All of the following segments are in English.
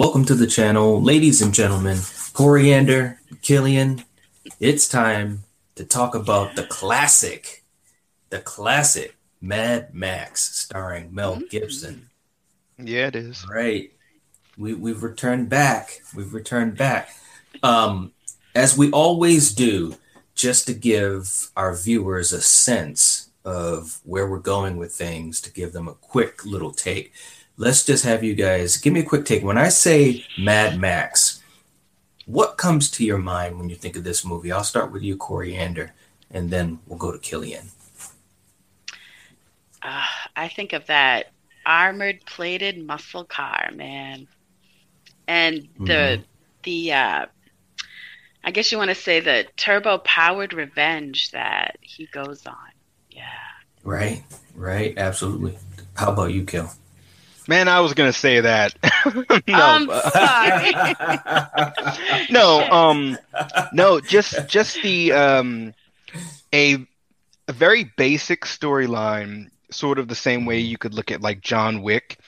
Welcome to the channel, ladies and gentlemen. Coriander, Killian, it's time to talk about the classic, the classic Mad Max starring Mel Mm-hmm. Gibson. Yeah, it is. Right. We we've returned back. We've returned back. Um, as we always do, just to give our viewers a sense of where we're going with things, to give them a quick little take. Let's just have you guys give me a quick take. When I say Mad Max, what comes to your mind when you think of this movie? I'll start with you, Coriander, and then we'll go to Killian. Uh, I think of that armored plated muscle car, man. And the the uh I guess you want to say the turbo powered revenge that he goes on. Yeah. Right, right, absolutely. How about you, Kill? Man, I was gonna say that. no, no, um, no, just just the um, a, a very basic storyline, sort of the same way you could look at like John Wick,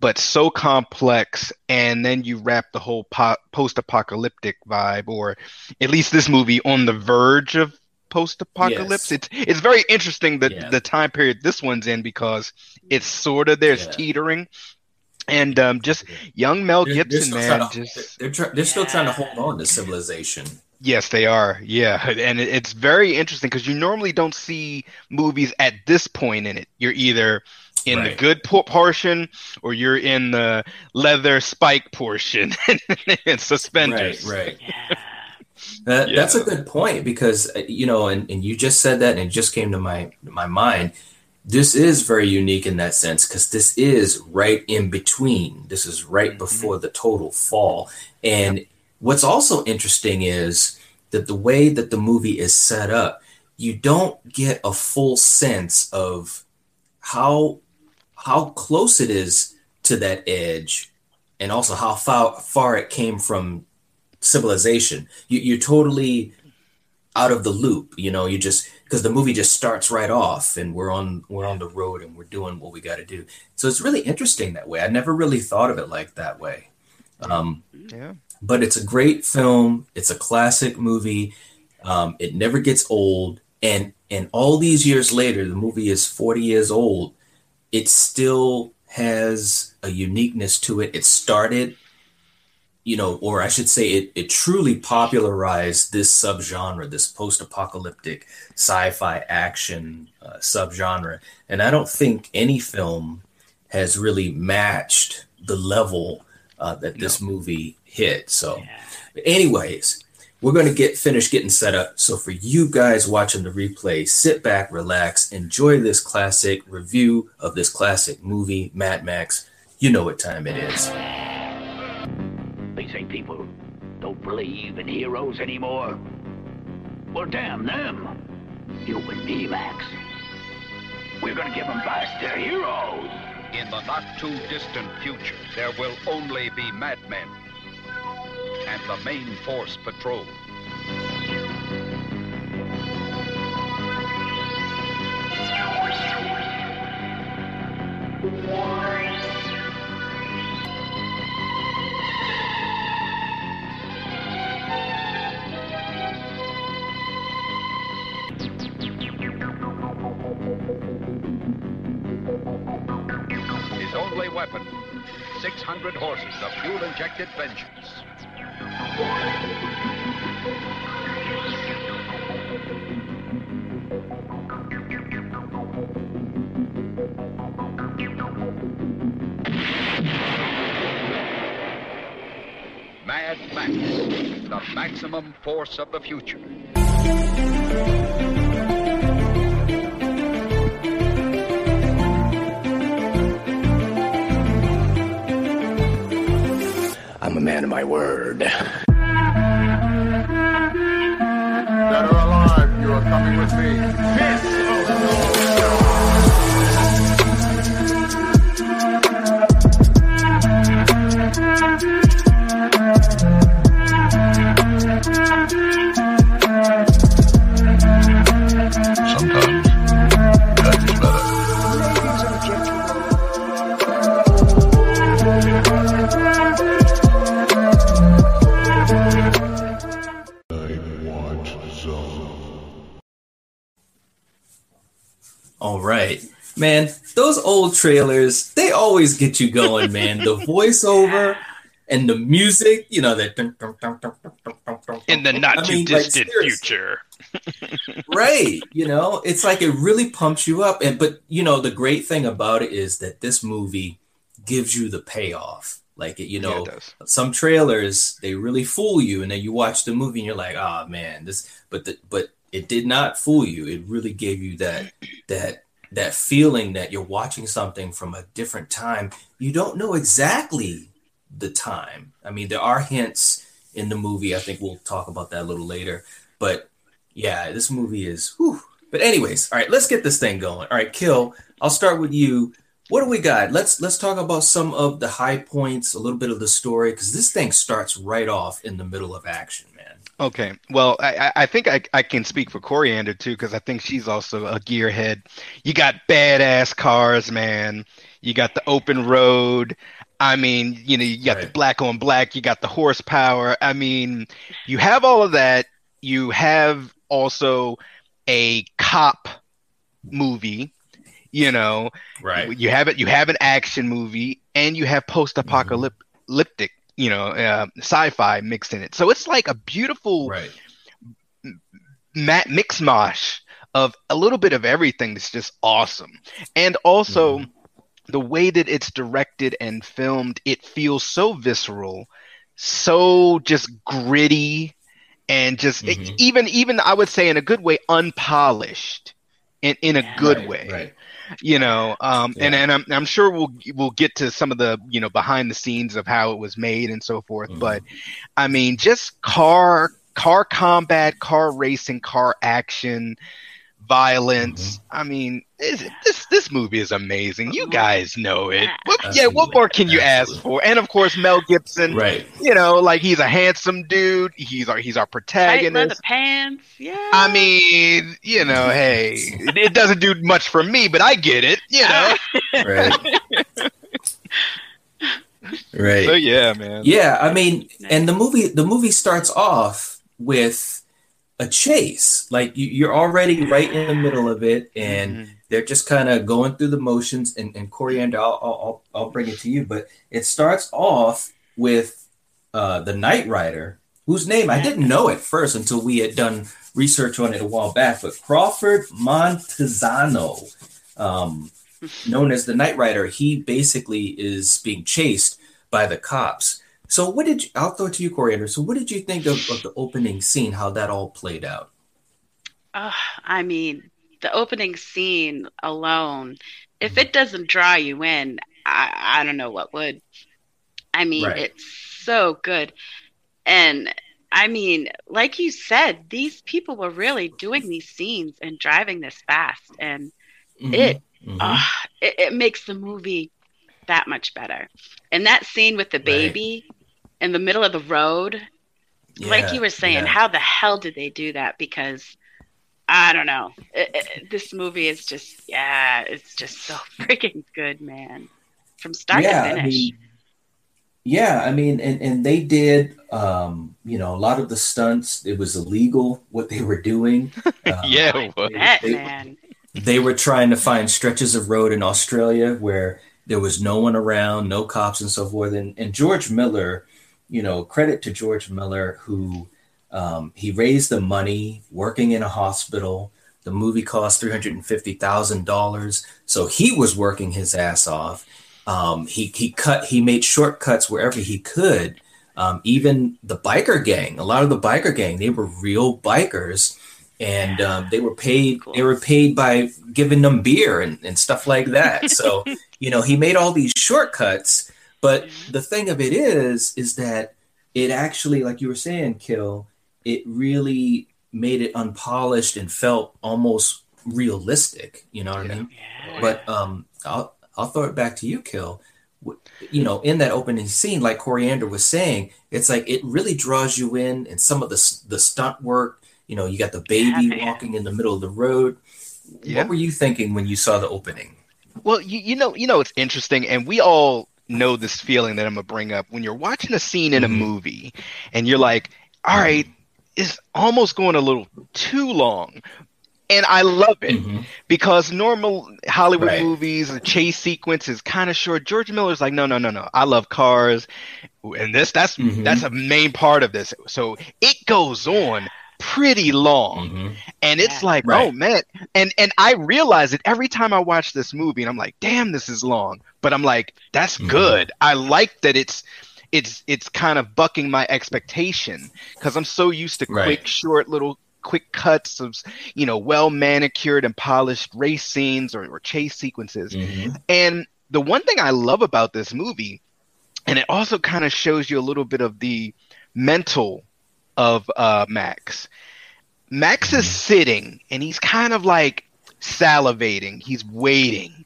but so complex, and then you wrap the whole po- post-apocalyptic vibe, or at least this movie on the verge of post-apocalypse. Yes. It's it's very interesting that Yeah. the time period this one's in because it's sort of there's Yeah. teetering. And um, just young Mel They're- they're Gibson, still man, to- just they're try, they're still trying to hold on to civilization. Yes, they are. Yeah, and it- it's very interesting because you normally don't see movies at this point in it. You're either in the good po- portion or you're in the leather spike portion and suspenders. Right, right. yeah. That, Yeah. That's a good point because uh, you know, and, and you just said that, and it just came to my my mind. This is very unique in that sense because this is right in between. This is right Mhm. before the total fall. And what's also interesting is that the way that the movie is set up, you don't get a full sense of how how close it is to that edge and also how far far it came from civilization. You, you're totally out of the loop. You know, you just because the movie just starts right off, and we're on we're on the road, and we're doing what we got to do. So it's really interesting that way. I never really thought of it like that way. Um, Yeah. but it's a great film. It's a classic movie. Um, it never gets old, and and all these years later, the movie is forty years old. It still has a uniqueness to it. It started, you know, or I should say, it it truly popularized this subgenre, this post-apocalyptic sci-fi action uh, subgenre. And I don't think any film has really matched the level uh, that this movie hit. So, Yeah. anyways, we're going to get finished getting set up. So, for you guys watching the replay, sit back, relax, enjoy this classic review of this classic movie, Mad Max. You know what time it is. Believe in heroes anymore. Well, damn them. You and me, Max. We're gonna give them back their heroes. In the not too distant future, there will only be madmen and the main force patrol. Weapon 600 horses of fuel injected vengeance. Mad Max, the maximum force of the future. My word. Trailers, they always get you going, man. The voiceover and the music, you know, that In the not I too mean, like, distant seriously. future. right you know it's like it really pumps you up and but you know the great thing about it is that this movie gives you the payoff like it you Yeah, know it some trailers they really fool you and then you watch the movie and you're like oh man this but the, but it did not fool you it really gave you that that that feeling that you're watching something from a different time you don't know exactly the time. I mean there are hints in the movie. I think we'll talk about that a little later. But yeah this movie is whew. but anyways all right let's get this thing going. All right kill i'll start with you. What do we got? Let's let's talk about some of the high points a little bit of the story because this thing starts right off in the middle of action Okay. Well, I, I- think I, I can speak for Coriander too, because I think she's also a gearhead. You got badass cars, man. You got the open road. I mean, you know, you got the black on black. You got the horsepower. I mean, you have all of that. You have also a cop movie. You know, Right. you have it. You have an action movie, and you have post-apocalyptic, you know, uh, sci-fi mixed in it. So it's like a beautiful right ma- mix mosh of a little bit of everything that's just awesome. And also the way that it's directed and filmed, it feels so visceral, so just gritty and just e, Mhm. even even I would say in a good way unpolished in in a Yeah. good Right, way right you know um and Yeah. and I'm, I'm sure we'll we'll get to some of the you know behind the scenes of how it was made and so forth Mhm. but i mean just car car combat car racing car action violence. Mm-hmm. i mean this, this this movie is amazing. You guys know it. What, yeah what more can you ask for? And of course mel gibson right. you know like he's a handsome dude. He's our he's our Tight leather protagonist pants. Yeah. I mean, you know, hey, it, it doesn't do much for me, but I get it, you know. right. Right. So yeah, man. Yeah, I mean, and the movie the movie starts off with a chase. Like you, you're already right in the middle of it, and Mhm. they're just kind of going through the motions. And, and Coriander, I'll, I'll I'll I'll bring it to you, but it starts off with uh, the Knight Rider, whose name I didn't know at first until we had done research on it a while back. But Crawford Montazano, um, known as the Knight Rider, he basically is being chased by the cops. So, what did you, I'll throw it to you, Coriander. So, what did you think of, of the opening scene? How that all played out? Ugh, I mean, the opening scene alone, if it doesn't draw you in, I, I don't know what would. I mean, Right. it's so good. And I mean, like you said, these people were really doing these scenes and driving this fast. And It- Mhm. ah, it, it makes the movie that much better. And that scene with the baby in the middle of the road, like you were saying, yeah. how the hell did they do that? Because I don't know. It, it, this movie is just, yeah, it's just so freaking good, man. From start yeah, to finish. I mean, yeah, I mean, and, and they did, um, you know, a lot of the stunts. It was illegal what they were doing. Uh, Yeah, it was. that they- man. they were trying to find stretches of road in Australia where there was no one around, no cops and so forth. And, and George Miller, you know, credit to George Miller, who um, he raised the money working in a hospital. The movie cost three hundred and fifty thousand dollars, so he was working his ass off. Um, he he cut he made shortcuts wherever he could. Um, even the biker gang, a lot of the biker gang, they were real bikers, and um, they were paid. They were paid by giving them beer and, and stuff like that. So you know, he made all these shortcuts. But the thing of it is, is that it actually, like you were saying, Kill, it really made it unpolished and felt almost realistic. You know what I mean? Yeah. But um, I'll I'll throw it back to you, Kill. You know, in that opening scene, like Coriander was saying, it's like it really draws you in, and some of the the stunt work. You know, you got the baby Yeah, walking in the middle of the road. Yeah. What were you thinking when you saw the opening? Well, you, you know, you know, it's interesting, and we all know this feeling that I'm gonna bring up when you're watching a scene in a Mhm. movie, and you're like, "All right, it's almost going a little too long," and I love it Mhm. because normal Hollywood Right. movies, the chase sequence is kind of short. George Miller's like, no, no, no, no. I love cars, and this that's Mhm. that's a main part of this. So it goes on pretty long, Mhm. and it's Yeah. like, Right. oh man, and and I realize it every time I watch this movie, and I'm like, damn, this is long, but I'm like, that's Mhm. good. I like that it's. It's it's kind of bucking my expectation because I'm so used to Right. quick, short little quick cuts of you know well manicured and polished race scenes or, or chase sequences. Mhm. And the one thing I love about this movie, and it also kind of shows you a little bit of the mental of uh, Max. Max is sitting and he's kind of like salivating. He's waiting.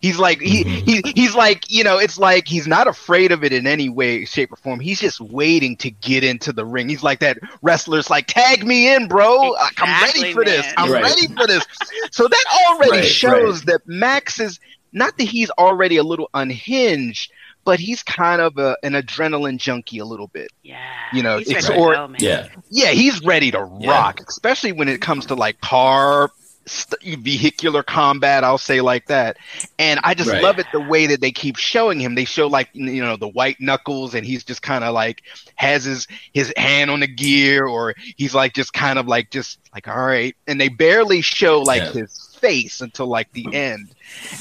He's like he, Mhm. he he's like you know it's like he's not afraid of it in any way shape or form. He's just waiting to get into the ring. He's like that wrestler's like tag me in, bro. Like, I'm ready Exactly, for this. I'm Right. ready for this. So that already Right, shows that Max is not that he's already a little unhinged, but he's kind of a, an adrenaline junkie a little bit. Yeah. You know, He's it's- ready to or- go, man. Yeah. Yeah, he's ready to Yeah. rock, especially when it comes to like car st- vehicular combat. I'll say like that, and I just Right. love it the way that they keep showing him. They show like you know the white knuckles, and he's just kind of like has his his hand on the gear, or he's like just kind of like just like all right, and they barely show like Yeah. his face until like the end,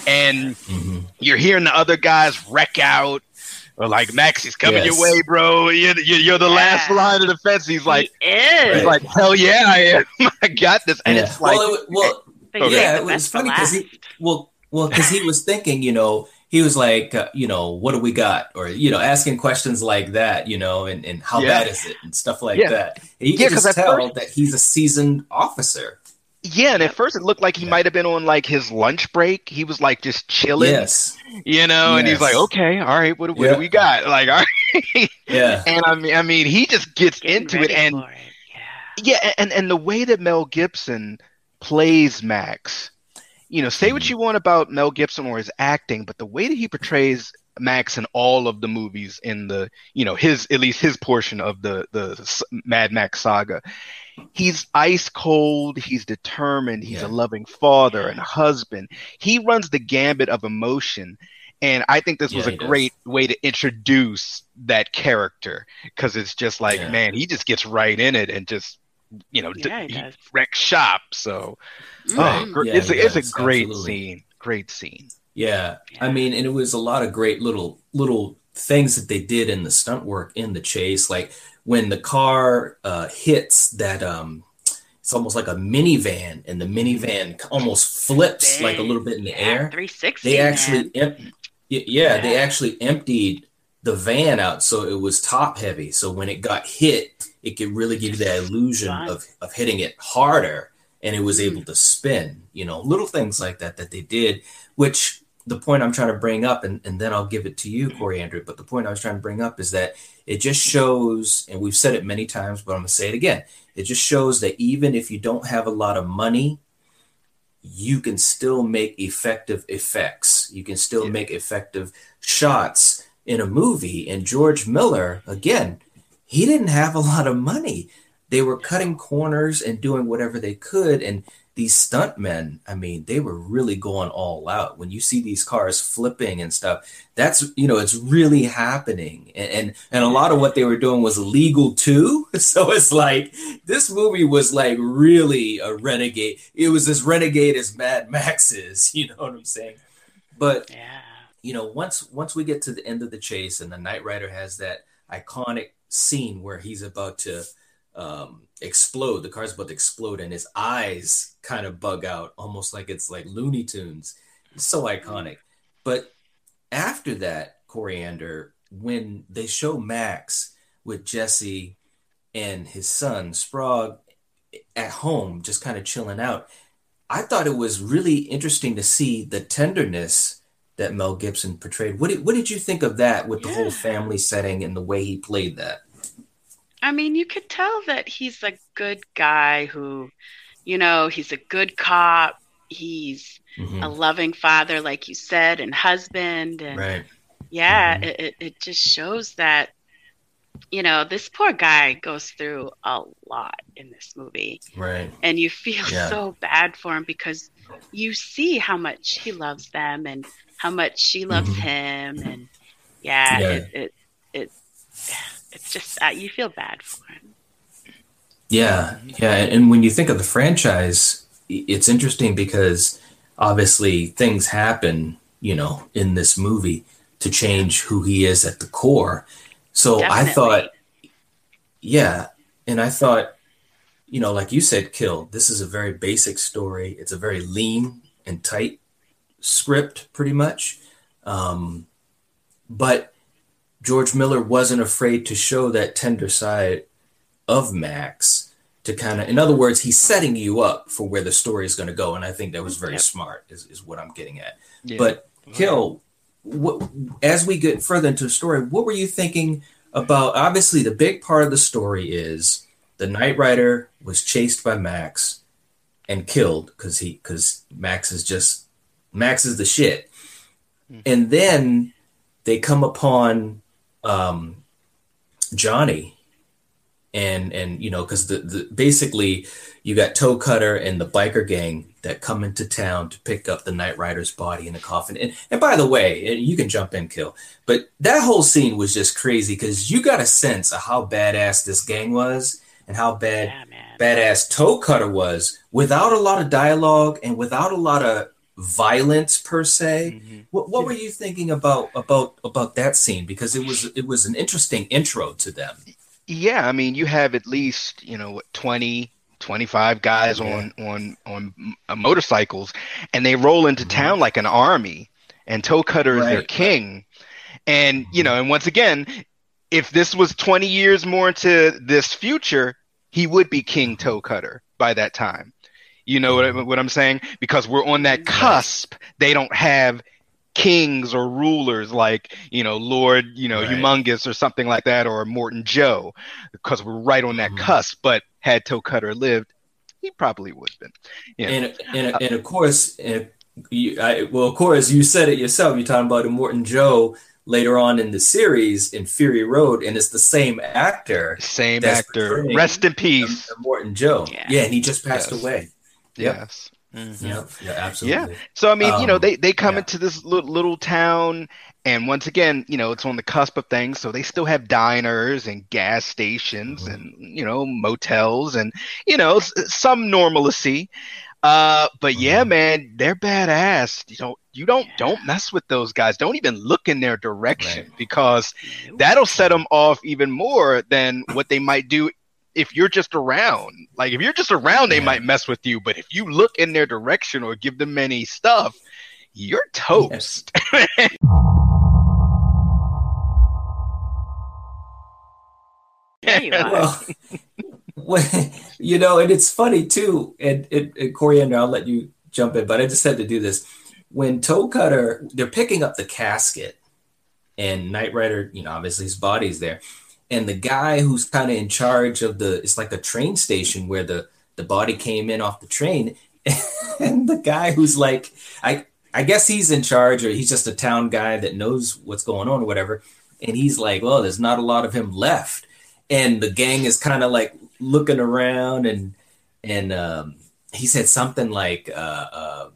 and Mhm. you're hearing the other guys wreck out. Or like Max, he's coming Yes. your way, bro. You're, you're, you're the last line of defense. He's like, he. He's like, hell yeah, I am. I got this. And Yeah. it's like, well, it, well, Okay. yeah, the it was funny because he, well, well, because he was thinking, you know, he was like, uh, you know, what do we got, or you know, asking questions like that, you know, and and how Yeah. bad is it, and stuff like Yeah. that. And you Yeah, can 'cause just tell first- that he's a seasoned officer. Yeah. And at first it looked like he Yeah. might have been on like his lunch break. He was like just chilling, Yes. you know, and he's like, okay, all right, what, what Yeah. do we got? Like, all right. Yeah. and I mean, I mean, he just gets Getting into it. And it. Yeah. yeah, and, and the way that Mel Gibson plays Max, you know, say what Mhm. you want about Mel Gibson or his acting, but the way that he portrays Max in all of the movies in the, you know, his at least his portion of the the Mad Max saga, he's ice cold, he's determined, he's Yeah. a loving father and husband. He runs the gambit of emotion. And I think this was a he does. great way to introduce that character because it's just like, Yeah. man, he just gets right in it and just, you know, d- Yeah, he he wrecks shop. So, oh, Mhm. gr- Yeah, it's, a, it's a great absolutely. scene. Great scene. Yeah. I mean, and it was a lot of great little little things that they did in the stunt work in the chase, like when the car uh, hits that um it's almost like a minivan and the minivan almost flips like a little bit in the Yeah, air. 360. They actually em- y- yeah, they actually emptied the van out so it was top heavy. So when it got hit, it could really give you that illusion Fun. of, of hitting it harder and it was able to spin, you know, little things like that that they did, which the point I'm trying to bring up, and, and then I'll give it to you, Coriander. But the point I was trying to bring up is that it just shows, and we've said it many times, but I'm gonna say it again. It just shows that even if you don't have a lot of money, you can still make effective effects. You can still Yeah. make effective shots in a movie. And George Miller, again, he didn't have a lot of money. They were cutting corners and doing whatever they could. And these stuntmen, I mean, they were really going all out. When you see these cars flipping and stuff, that's you know, it's really happening. And and, and a lot of what they were doing was legal too. So it's like this movie was like really a renegade. It was as renegade as Mad Max is, you know what I'm saying? But Yeah. you know, once once we get to the end of the chase and the Knight Rider has that iconic scene where he's about to um, explode, the car's about to explode, and his eyes kind of bug out, almost like it's like Looney Tunes. It's so iconic. But after that, Coriander, when they show Max with Jesse and his son Sprague at home, just kind of chilling out, I thought it was really interesting to see the tenderness that Mel Gibson portrayed. What did, what did you think of that with the whole family setting and the way he played that? I mean, you could tell that he's a good guy who, you know, he's a good cop. He's Mhm. a loving father, like you said, and husband. And Right. yeah, Mhm. it, it, just shows that you know, this poor guy goes through a lot in this movie. Right. And you feel Yeah. so bad for him because you see how much he loves them and how much she loves Mhm. him. And yeah, Yeah. It, it, it, it's just, uh, you feel bad for him. Yeah, yeah, and and when you think of the franchise, it's interesting because obviously things happen, you know, in this movie to change who he is at the core. So I thought, yeah, and I thought, you know, like you said, Kill, this is a very basic story. It's a very lean and tight script, pretty much. Um, but George Miller wasn't afraid to show that tender side of Max to kind of, in other words, he's setting you up for where the story is going to go, and I think that was very smart. Is, is what I'm getting at. Yeah. But Kill, what, as we get further into the story, what were you thinking about? Obviously, the big part of the story is the Knight Rider was chased by Max and killed because he because Max is just Max is the shit, hmm. and then they come upon um, Johnny and and you know because the, the basically you got toe cutter and the biker gang that come into town to pick up the night rider's body in a coffin. And, and by the way and you can jump in kill but that whole scene was just crazy because you got a sense of how badass this gang was and how bad Yeah, badass toe cutter was without a lot of dialogue and without a lot of violence per se Mhm. what, what were you thinking about about about that scene because it was it was an interesting intro to them Yeah, I mean, you have at least, you know, what, 20, 25 guys Yeah. on on on uh, motorcycles and they roll into Mhm. town like an army and Toe Cutter is their king. And, you know, and once again, if this was 20 years more into this future, he would be King Toe Cutter by that time. You know what, I- what I'm saying? Because we're on that cusp. They don't have kings or rulers like, you know, Lord, you know, Right. Humongous or something like that, or Morton Joe, because we're right on that Mhm. cusp. But had Toe Cutter lived, he probably would have been. Yeah. And, and and of course, and you, I, well, of course, you said it yourself. You're talking about Morton Joe later on in the series in Fury Road, and it's the same actor, Same actor. Rest in peace. Morton Joe. Yeah. Yeah, and he just passed Yes. away. Yep. Yes. Mhm. Yeah, yeah, absolutely. Yeah. So I mean, you know, Um, they they come yeah. into this little, little town, and once again, you know, it's on the cusp of things. So they still have diners and gas stations Mhm. and you know motels and you know some normalcy. Uh, but yeah, Mhm. man, they're badass. You don't you don't Yeah. don't mess with those guys. Don't even look in their direction Right. because that'll set them off even more than what they might do if you're just around. Like if you're just around, they Yeah. might mess with you. But if you look in their direction or give them any stuff, you're toast. Yeah, you are. well, you know, and it's funny too. And, and, and Coriander, I'll let you jump in, but I just had to do this. When Toe Cutter, they're picking up the casket, and Knight Rider, you know, obviously his body's there, and the guy who's kind of in charge of the, it's like a train station where the the body came in off the train, and the guy who's like, I I guess he's in charge, or he's just a town guy that knows what's going on or whatever, and he's like, well, there's not a lot of him left. And the gang is kind of like looking around and and um, he said something like uh, uh,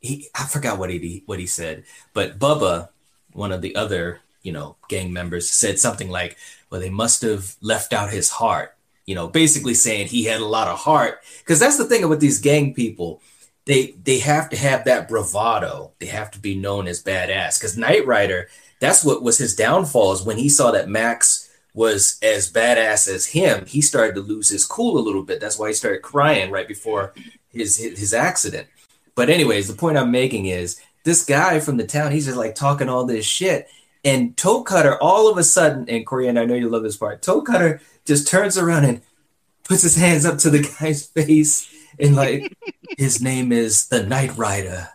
he I forgot what he what he said, but Bubba, one of the other you know gang members, said something like, "Well, they must have left out his heart." You know, basically saying he had a lot of heart because that's the thing with these gang people. They they have to have that bravado. They have to be known as badass. Because Knight Rider, that's what was his downfall. Is when he saw that Max was as badass as him, he started to lose his cool a little bit. That's why he started crying right before his his, his accident. But anyways, the point I'm making is this guy from the town, he's just like talking all this shit. And Toe Cutter, all of a sudden, and Coriander, I know you love this part. Toe Cutter just turns around and puts his hands up to the guy's face and like his name is the Night Rider.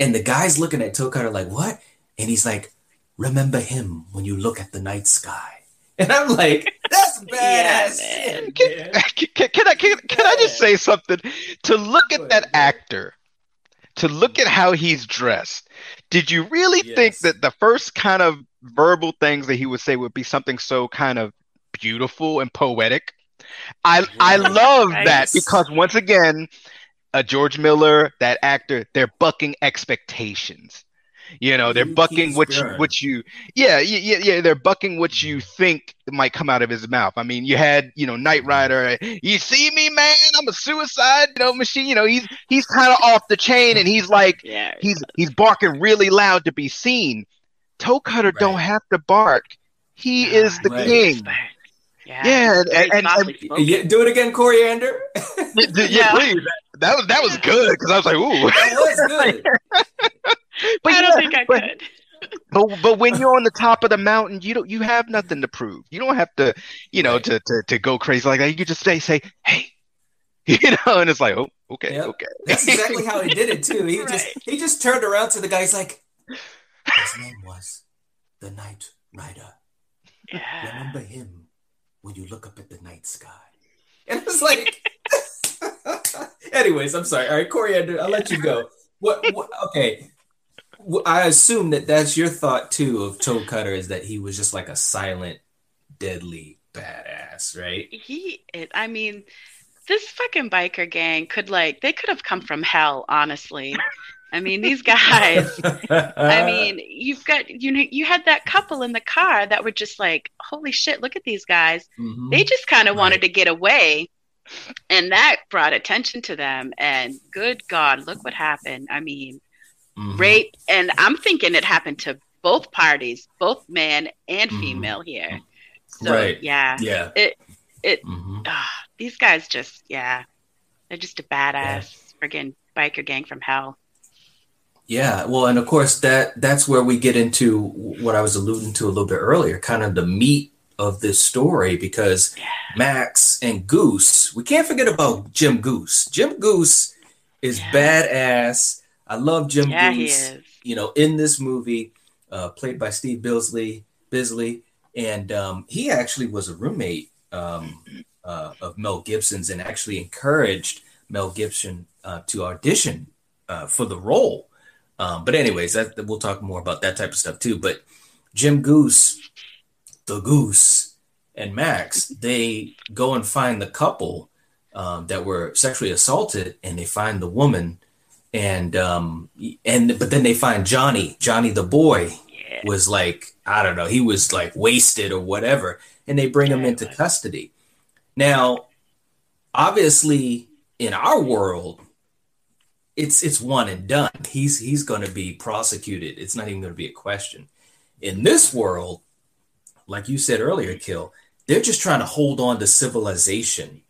And the guy's looking at Toe Cutter like, what? And he's like, remember him when you look at the night sky. And I'm like, that's Yeah, badass man. shit, Can, can, can I can, can I just say something? To look at that actor, to look at how he's dressed, did you really think that the first kind of verbal things that he would say would be something so kind of beautiful and poetic. I I love Nice. that because once again, uh, George Miller, that actor, they're bucking expectations. You know, they're He bucking keeps what you, what you, yeah, yeah, yeah, yeah. They're bucking what you mm. think might come out of his mouth. I mean, you had, you know, Knight Rider. You see me, man? I'm a suicide, you know, machine. You know, he's he's kind of off the chain, and he's like, Yeah. he's he's barking really loud to be seen. Toe Cutter don't have to bark. He is the Right. king. Yeah. Yeah, and, Very and, and. Yeah, do it again, Coriander. yeah, yeah, Yeah. please. That was that was good because I was like, ooh. that was good. But I yeah, don't think I but- could. But but when you're on the top of the mountain, you don't you have nothing to prove. You don't have to, you know, to, to to go crazy like that. You could just say say, hey, you know, and it's like, oh, okay, Yep. okay. That's exactly how he did it too. He just he just turned around to the guy. He's like, his name was the Night Rider. Yeah. Remember him when you look up at the night sky. And it's like, anyways, I'm sorry. All right, Coriander, I'll let you go. What? what okay. I assume that that's your thought too of Toe Cutter is that he was just like a silent, deadly badass, right? He, it, I mean, this fucking biker gang could like, they could have come from hell, honestly. I mean, these guys. I mean, you've got you know you had that couple in the car that were just like, holy shit, look at these guys. Mhm. They just kind of wanted to get away, and that brought attention to them. And good God, look what happened. I mean, Mhm. rape, and I'm thinking it happened to both parties, both man and Mhm. female here. So Right. yeah, Yeah. It- it- Mhm. ah, these guys just yeah, they're just a badass friggin' biker gang from hell. Yeah, well, and of course that that's where we get into what I was alluding to a little bit earlier, kind of the meat of this story, because Yeah. Max and Goose, we can't forget about Jim Goose. Jim Goose is Yeah. badass. I love Jim Yeah. You know, in this movie, uh, played by Steve Bisley, Bisley, and um, he actually was a roommate um, uh, of Mel Gibson's, and actually encouraged Mel Gibson uh, to audition uh, for the role. Um, but anyways, that we'll talk more about that type of stuff too. But Jim Goose, the Goose, and Max, they go and find the couple um, that were sexually assaulted, and they find the woman, and um, and but then they find Johnny, Johnny the boy, Yeah. was like I don't know, he was like wasted or whatever, and they bring him Yeah, he into custody. Now, obviously, in our world, it's it's one and done. He's he's going to be prosecuted. It's not even going to be a question. In this world, like you said earlier, Kill, they're just trying to hold on to civilization.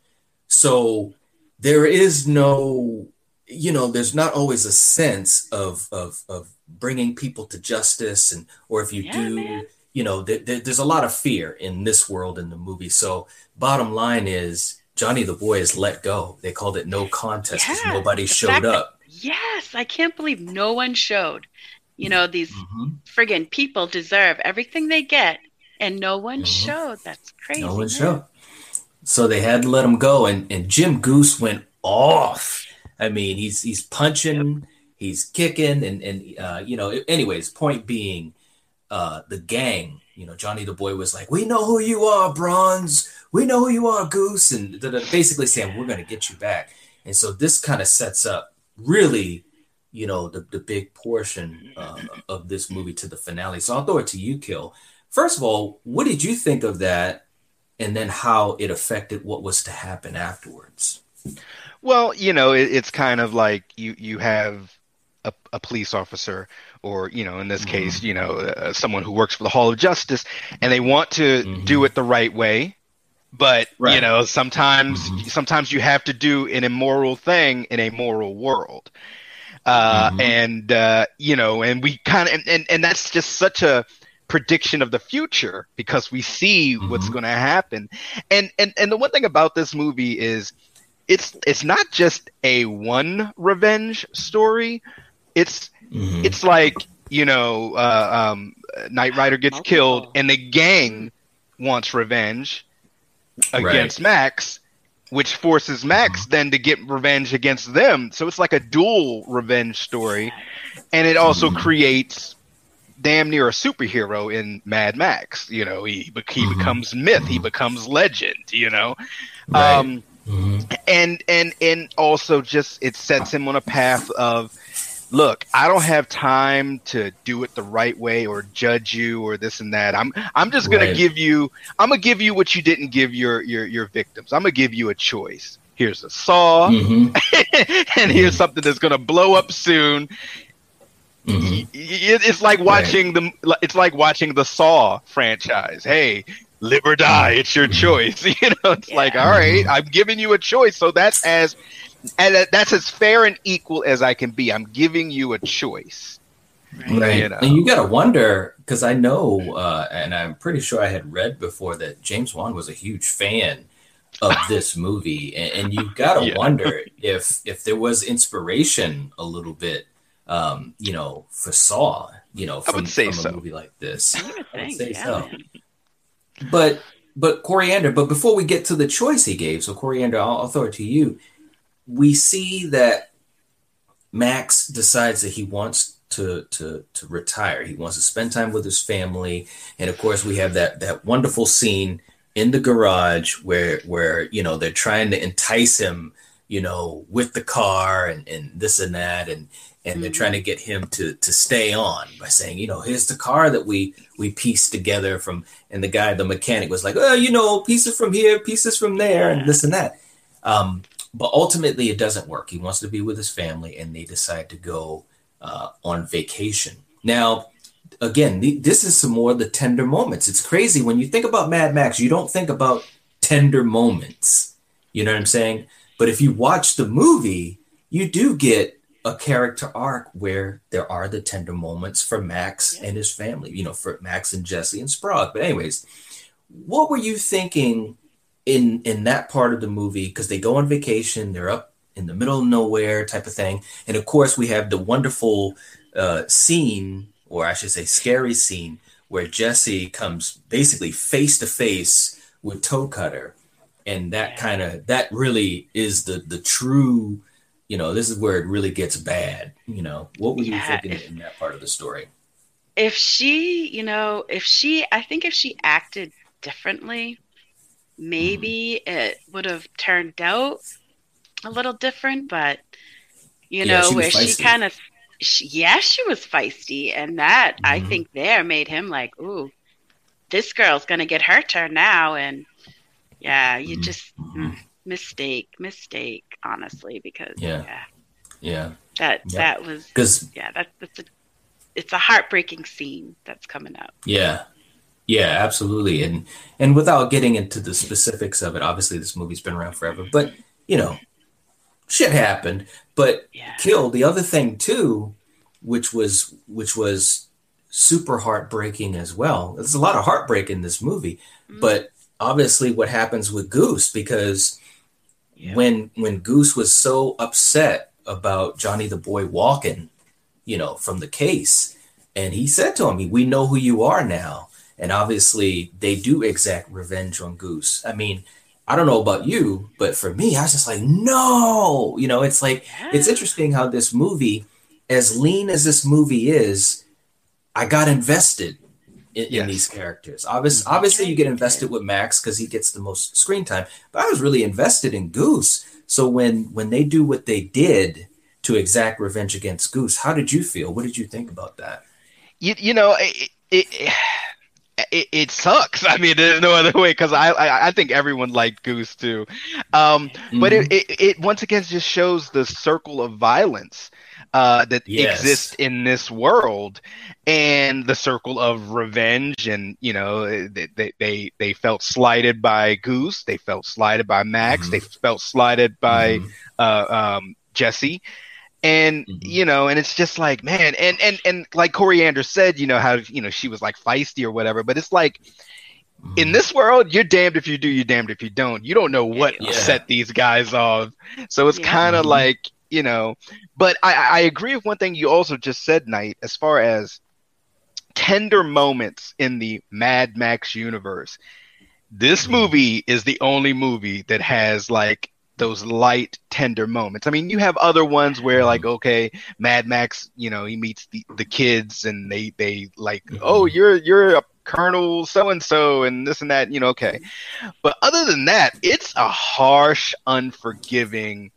So there is no, you know, there's not always a sense of of of bringing people to justice, and or if you Yeah, do, man. you know, there, there- there's a lot of fear in this world in the movie. So bottom line is. Johnny the boy is let go. They called it no contest because Yeah, nobody showed fact that- up. Yes, I can't believe no one showed. You know, these Mhm. friggin' people deserve everything they get, and no one Mhm. showed. That's crazy. No one man. showed. So they had to let him go, and, and Jim Goose went off. I mean, he's he's punching, he's kicking, and and uh, you know. Anyways, point being, uh, the gang. You know, Johnny the boy was like, "We know who you are, Bronze. We know who you are, Goose," and basically saying, "We're gonna get you back." And so this kind of sets up really, you know, the the big portion uh, of this movie to the finale. So I'll throw it to you, Kill. First of all, what did you think of that? and then how it affected what was to happen afterwards. Well, you know, it, it's kind of like you you have a, a police officer, or you know, in this Mhm. case, you know, uh, someone who works for the Hall of Justice, and they want to Mhm. do it the right way, but you know, sometimes Mhm. sometimes you have to do an immoral thing in a moral world. Uh, Mhm. and uh, you know, and we kind of, and, and and that's just such a prediction of the future because we see what's Mhm. going to happen. And and and the one thing about this movie is it's it's not just a one revenge story. It's Mhm. it's like you know, uh, um, Knight Rider gets Multiple. killed, and the gang wants revenge against Max, which forces Max then to get revenge against them. So it's like a dual revenge story, and it also Mhm. creates damn near a superhero in Mad Max. You know, he he Mhm. becomes myth, he becomes legend. You know, Right. um, Mhm. and and and also just it sets him on a path of look i don't have time to do it the right way or judge you or this and that i'm i'm just gonna Right. give you i'm gonna give you what you didn't give your your your victims i'm gonna give you a choice here's a saw Mhm. and here's something that's gonna blow up soon Mhm. Y- it's like watching the it's like watching the saw franchise hey live or die it's your choice you know it's like all right i'm giving you a choice so that's as and that's as fair and equal as i can be i'm giving you a choice Right. You know. And you got to wonder because I know, uh, and I'm pretty sure I had read before that James Wan was a huge fan of this movie, and, and you've got to Yeah. wonder if if there was inspiration a little bit, um, you know, for Saw, you know, I from, would say from so. a movie like this. I would I would think, say yeah, so. But but Coriander. But before we get to the choice he gave, so Coriander, I'll, I'll throw it to you. We see that Max decides that he wants to to to retire. He wants to spend time with his family, and of course, we have that that wonderful scene in the garage where where you know they're trying to entice him, you know, with the car and and this and that, and and they're trying to get him to to stay on by saying, you know, here's the car that we we pieced together from, and the guy, the mechanic, was like, oh, you know, pieces from here, pieces from there, and this and that. Um, but ultimately, it doesn't work. He wants to be with his family, and they decide to go uh, on vacation. Now, again, th- this is some more of the tender moments. It's crazy when you think about Mad Max. You don't think about tender moments. You know what I'm saying? But if you watch the movie, you do get a character arc where there are the tender moments for Max and his family. You know, for Max and Jesse and Sprague. But anyways, what were you thinking in in that part of the movie? Because they go on vacation, they're up in the middle of nowhere, type of thing, and of course we have the wonderful uh, scene, or I should say, scary scene, where Jesse comes basically face to face with Toe Cutter, and that Yeah. kind of that really is the the true. You know, this is where it really gets bad. You know, what were you Yeah, thinking if- in that part of the story? if she, you know, if she, I think if she acted differently, maybe it would have turned out a little different. But you Yeah, know, she where she kind of, yeah, she was feisty, and that I Mhm. think there made him like, ooh, this girl's gonna get her turn now, and yeah, you Mhm. just mm, mistake, mistake, honestly, because Yeah. yeah, Yeah, that Yeah. that was because yeah, that, that's a it's a heartbreaking scene that's coming up. Yeah. Yeah, absolutely. And and without getting into the specifics of it, obviously this movie's been around forever, but you know, shit happened. But Yeah. Kill, the other thing too, which was which was super heartbreaking as well. There's a lot of heartbreak in this movie, Mm. but obviously what happens with Goose because Yeah. when when Goose was so upset about Johnny the Boy walking, you know, from the case, and he said to him, "We know who you are now." And obviously, they do exact revenge on Goose. I mean, I don't know about you, but for me, I was just like, "No!" You know, it's like it's interesting how this movie, as lean as this movie is, I got invested in, in these characters. Obviously, obviously, you get invested with Max because he gets the most screen time, but I was really invested in Goose. So when when they do what they did to exact revenge against Goose, how did you feel? What did you think about that? you, you know it, it it it sucks i mean there's no other way because I, I i think everyone liked goose too um but Mm-hmm. it, it it once again just shows the circle of violence uh, that Yes. exists in this world and the circle of revenge and you know they, they they they felt slighted by goose they felt slighted by max Mhm. they felt slighted by Mhm. uh, um, Jesse. And Mhm. you know, and it's just like, man, and and and like Coriander said, you know how you know she was like feisty or whatever, but it's like in Mhm. this world, you're damned if you do, you're damned if you don't. You don't know what Yeah. set these guys off, so it's Yeah. kind of like you know. But I I agree with one thing you also just said, Knight, as far as tender moments in the Mad Max universe. This Mhm. movie is the only movie that has like those light tender moments. I mean, you have other ones where like okay, Mad Max, you know, he meets the, the kids and they they like, Mhm. "Oh, you're you're a Colonel so and so and this and that, you know, okay." But other than that, it's a harsh, unforgiving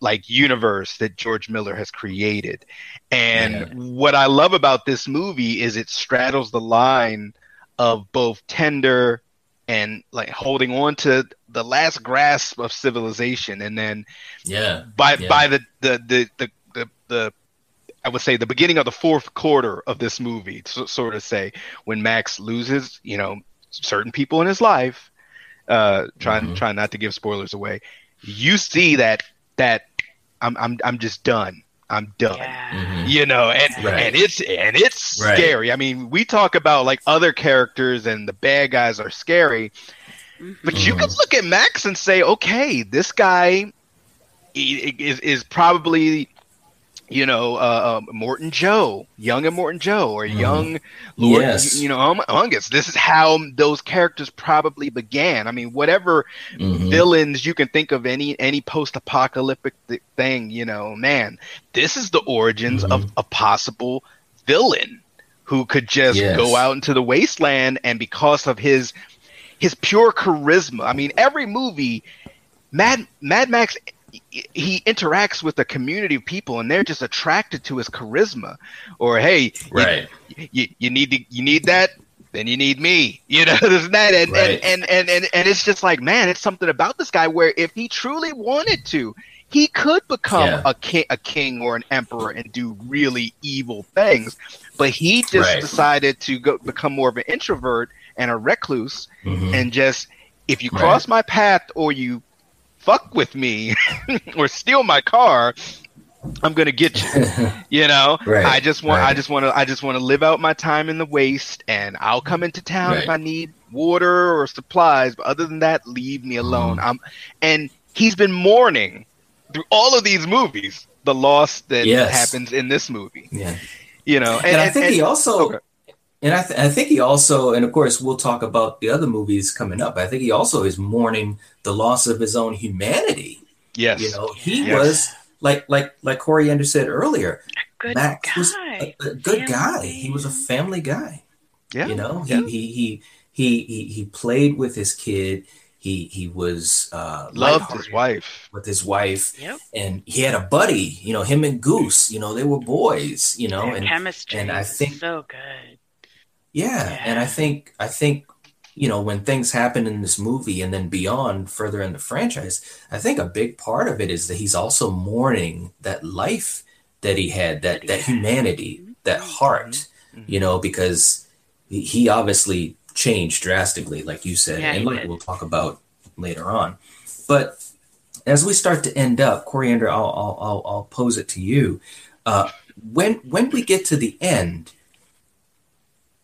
like universe that George Miller has created. And Yeah. what I love about this movie is it straddles the line of both tender and like holding on to the last grasp of civilization and then Yeah. by Yeah. by the the, the the the the I would say the beginning of the fourth quarter of this movie, so, sort of say, when Max loses, you know, certain people in his life, uh, trying Mhm. trying not to give spoilers away, you see that that I'm I'm I'm just done. I'm done. Yeah. Mhm. You know, and Right. and it's and it's Right. scary. I mean, we talk about like other characters and the bad guys are scary, Mhm. but you Mhm. could look at Max and say, okay, this guy is is probably, you know, uh, uh, Immortan Joe, young and Immortan Joe, or Mhm. young Lord, Yes. you know, Humungus. This is how those characters probably began. I mean, whatever Mhm. villains you can think of, any any post-apocalyptic thing, you know, man, this is the origins Mm-hmm. of a possible villain who could just Yes. go out into the wasteland and because of his his pure charisma. I mean, every movie, Mad Mad Max, he interacts with a community of people, and they're just attracted to his charisma. Or hey, Right. you, you need to you need that, then you need me. You know, this and that, and, Right. and, and and and and it's just like, man, it's something about this guy where if he truly wanted to. He could become Yeah. a king, a king or an emperor and do really evil things, but he just Right. decided to go become more of an introvert and a recluse Mhm. and just if you Right. cross my path or you fuck with me or steal my car i'm gonna get you you know Right, i just want i just want to i just want to live out my time in the waste and i'll come into town if i need water or supplies but other than that leave me alone Mhm. i'm and he's been mourning through all of these movies the loss that Yes. happens in this movie yeah. you know And, I think he also, okay. And I, th- I think he also, and of course we'll talk about the other movies coming up. I think he also is mourning the loss of his own humanity. yes You know, he Yes. was like like like Corey Coriander said earlier. Good Max guy. was a, a good guy. He was a family guy. yeah You know, he yeah. he, he he he he played with his kid. He he was uh, loved his wife with his wife, Yep. and he had a buddy. You know, him and Goose. You know, they were boys. You know, Their and chemistry. and I think- so good. Yeah, and I think I think you know when things happen in this movie and then beyond further in the franchise, I think a big part of it is that he's also mourning that life that he had, that that humanity, that heart, you know, because he- he obviously changed drastically, like you said, Yeah, and like we'll talk about later on. But as we start to end up, Coriander, I'll I'll I'll, I'll pose it to you. Uh, when when we get to the end,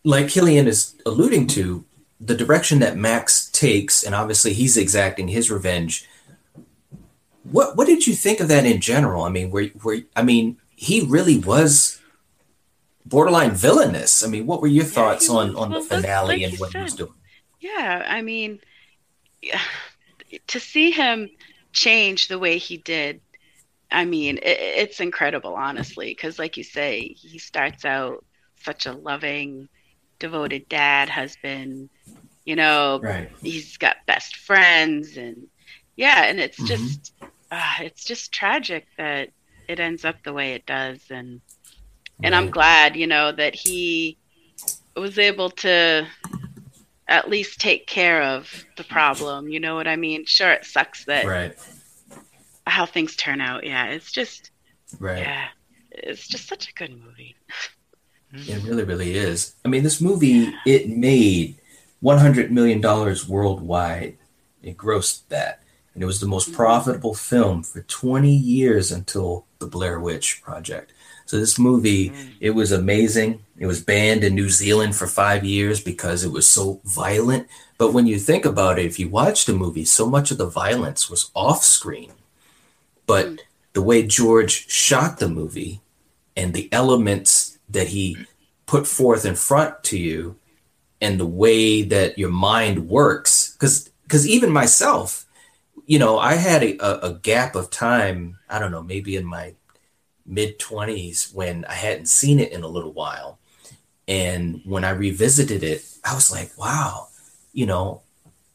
like Killian is alluding to, the direction that Max takes, and obviously he's exacting his revenge. What what did you think of that in general? I mean, where where I mean, he really was borderline villainous. I mean, what were your thoughts he on was- on the well, finale like and what he was doing? Yeah, I mean, yeah, to see him change the way he did, I mean, it, it's incredible, honestly, because, like you say, he starts out such a loving, devoted dad, husband. You know, Right. he's got best friends, and yeah, and it's Mhm. just, uh, it's just tragic that it ends up the way it does, and and I'm glad, you know, that he was able to at least take care of the problem. You know what I mean? Sure, it sucks that Right. how things turn out. Yeah, it's just, Right. yeah, it's just such a good movie. It really, really is. I mean, this movie it made one hundred million dollars worldwide. It grossed that, and it was the most profitable film for twenty years until the Blair Witch Project. So this movie, it was amazing. It was banned in New Zealand for five years because it was so violent. But when you think about it, if you watch the movie, so much of the violence was off screen. But Mm. the way George shot the movie and the elements that he put forth in front to you and the way that your mind works because because even myself you know, I had a, a gap of time. I don't know, maybe in my mid twenties when I hadn't seen it in a little while, and when I revisited it, I was like, wow, you know,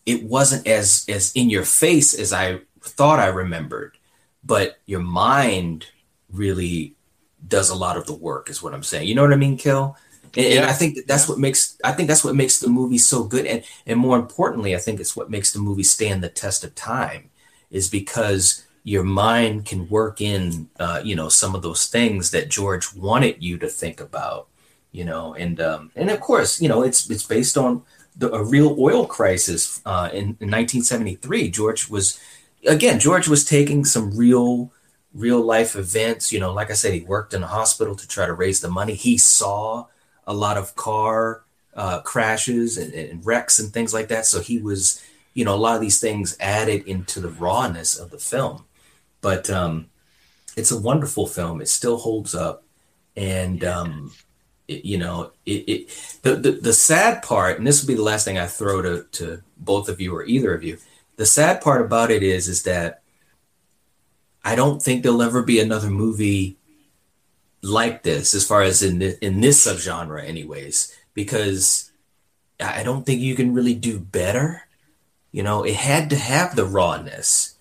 it wasn't as as in your face as I thought I remembered, but your mind really does a lot of the work, is what I'm saying. You know what I mean, Kill? And, yeah. and I think that that's yeah. what makes I think that's what makes the movie so good, and and more importantly, I think it's what makes the movie stand the test of time, is because your mind can work in uh, you know some of those things that George wanted you to think about, you know, and um, and of course, you know, it's it's based on the, a real oil crisis uh, in, in 1973. George was again, George was taking some real real life events. You know, like I said, he worked in a hospital to try to raise the money. He saw a lot of car uh, crashes and, and, wrecks and things like that. So he was, you know, a lot of these things added into the rawness of the film. But um, it's a wonderful film. It still holds up, and um, it, you know, it, it the, the the sad part, and this will be the last thing I throw to to both of you or either of you. The sad part about it is, is that I don't think there'll ever be another movie like this, as far as in the, in this subgenre, anyways, because I don't think you can really do better. You know, it had to have the rawness.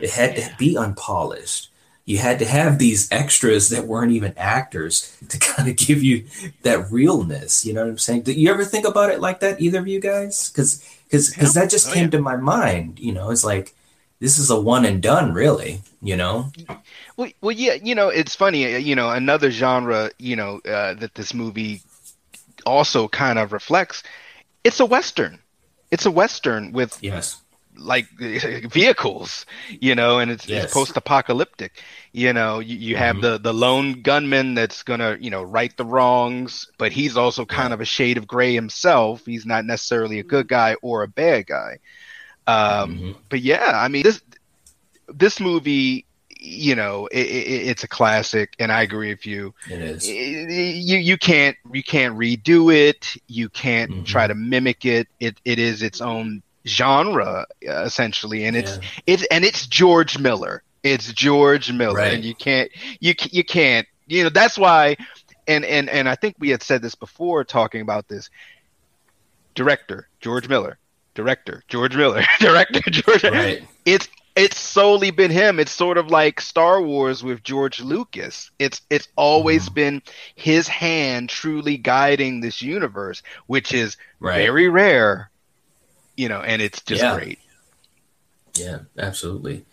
It had yeah. to be unpolished. You had to have these extras that weren't even actors to kind of give you that realness. You know what I'm saying? Did you ever think about it like that, either of you guys? Because because because that just oh, came yeah. to my mind. You know, it's like this is a one and done, really. You know. Well, well, yeah, you know, it's funny. Uh, you know, another genre, you know, uh, that this movie also kind of reflects. It's a western. It's a western with yes, like vehicles, you know, and it's, yes. it's post-apocalyptic. You know, you, you have mm-hmm. the the lone gunman that's gonna, you know, right the wrongs, but he's also kind of a shade of gray himself. He's not necessarily a good guy or a bad guy. Um, mm-hmm. But yeah, I mean, this this movie you know, it, it, it's a classic, and I agree with you. It is. You you can't you can't redo it. You can't mm-hmm. try to mimic it. It it is its own genre uh, essentially, and it's yeah. it's and it's George Miller. It's George Miller, right. and you can't you you can't you know that's why. And and and I think we had said this before talking about this. Director George Miller, director George Miller, director George. Right. It's it's solely been him. It's sort of like Star Wars with George Lucas. It's it's always mm-hmm. been his hand truly guiding this universe, which is right. very rare, you know, and it's just yeah. great. Yeah, absolutely.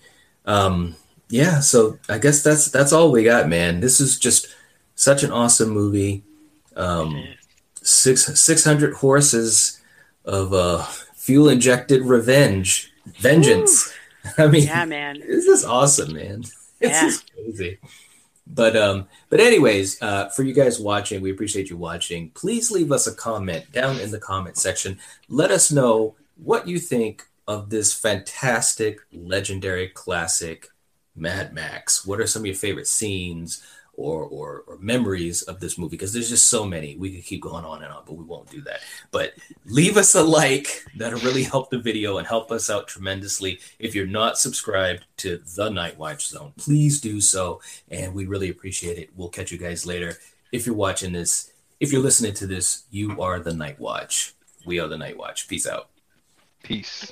Um, yeah, so I guess that's that's all we got, man. This is just such an awesome movie. Um, six six hundred horses of uh, fuel injected revenge, vengeance. Woo I mean, yeah, man, this is awesome, man. It's yeah. just crazy. But um, but anyways, uh, for you guys watching, we appreciate you watching. Please leave us a comment down in the comment section. Let us know what you think of this fantastic, legendary classic, Mad Max. What are some of your favorite scenes? Or, or, or memories of this movie because there's just so many. We could keep going on and on, but we won't do that. But leave us a like. That'll really help the video and help us out tremendously. If you're not subscribed to the Night Watch Zone, please do so. And we really appreciate it. We'll catch you guys later. If you're watching this, if you're listening to this, you are the Night Watch. We are the Night Watch. Peace out. Peace.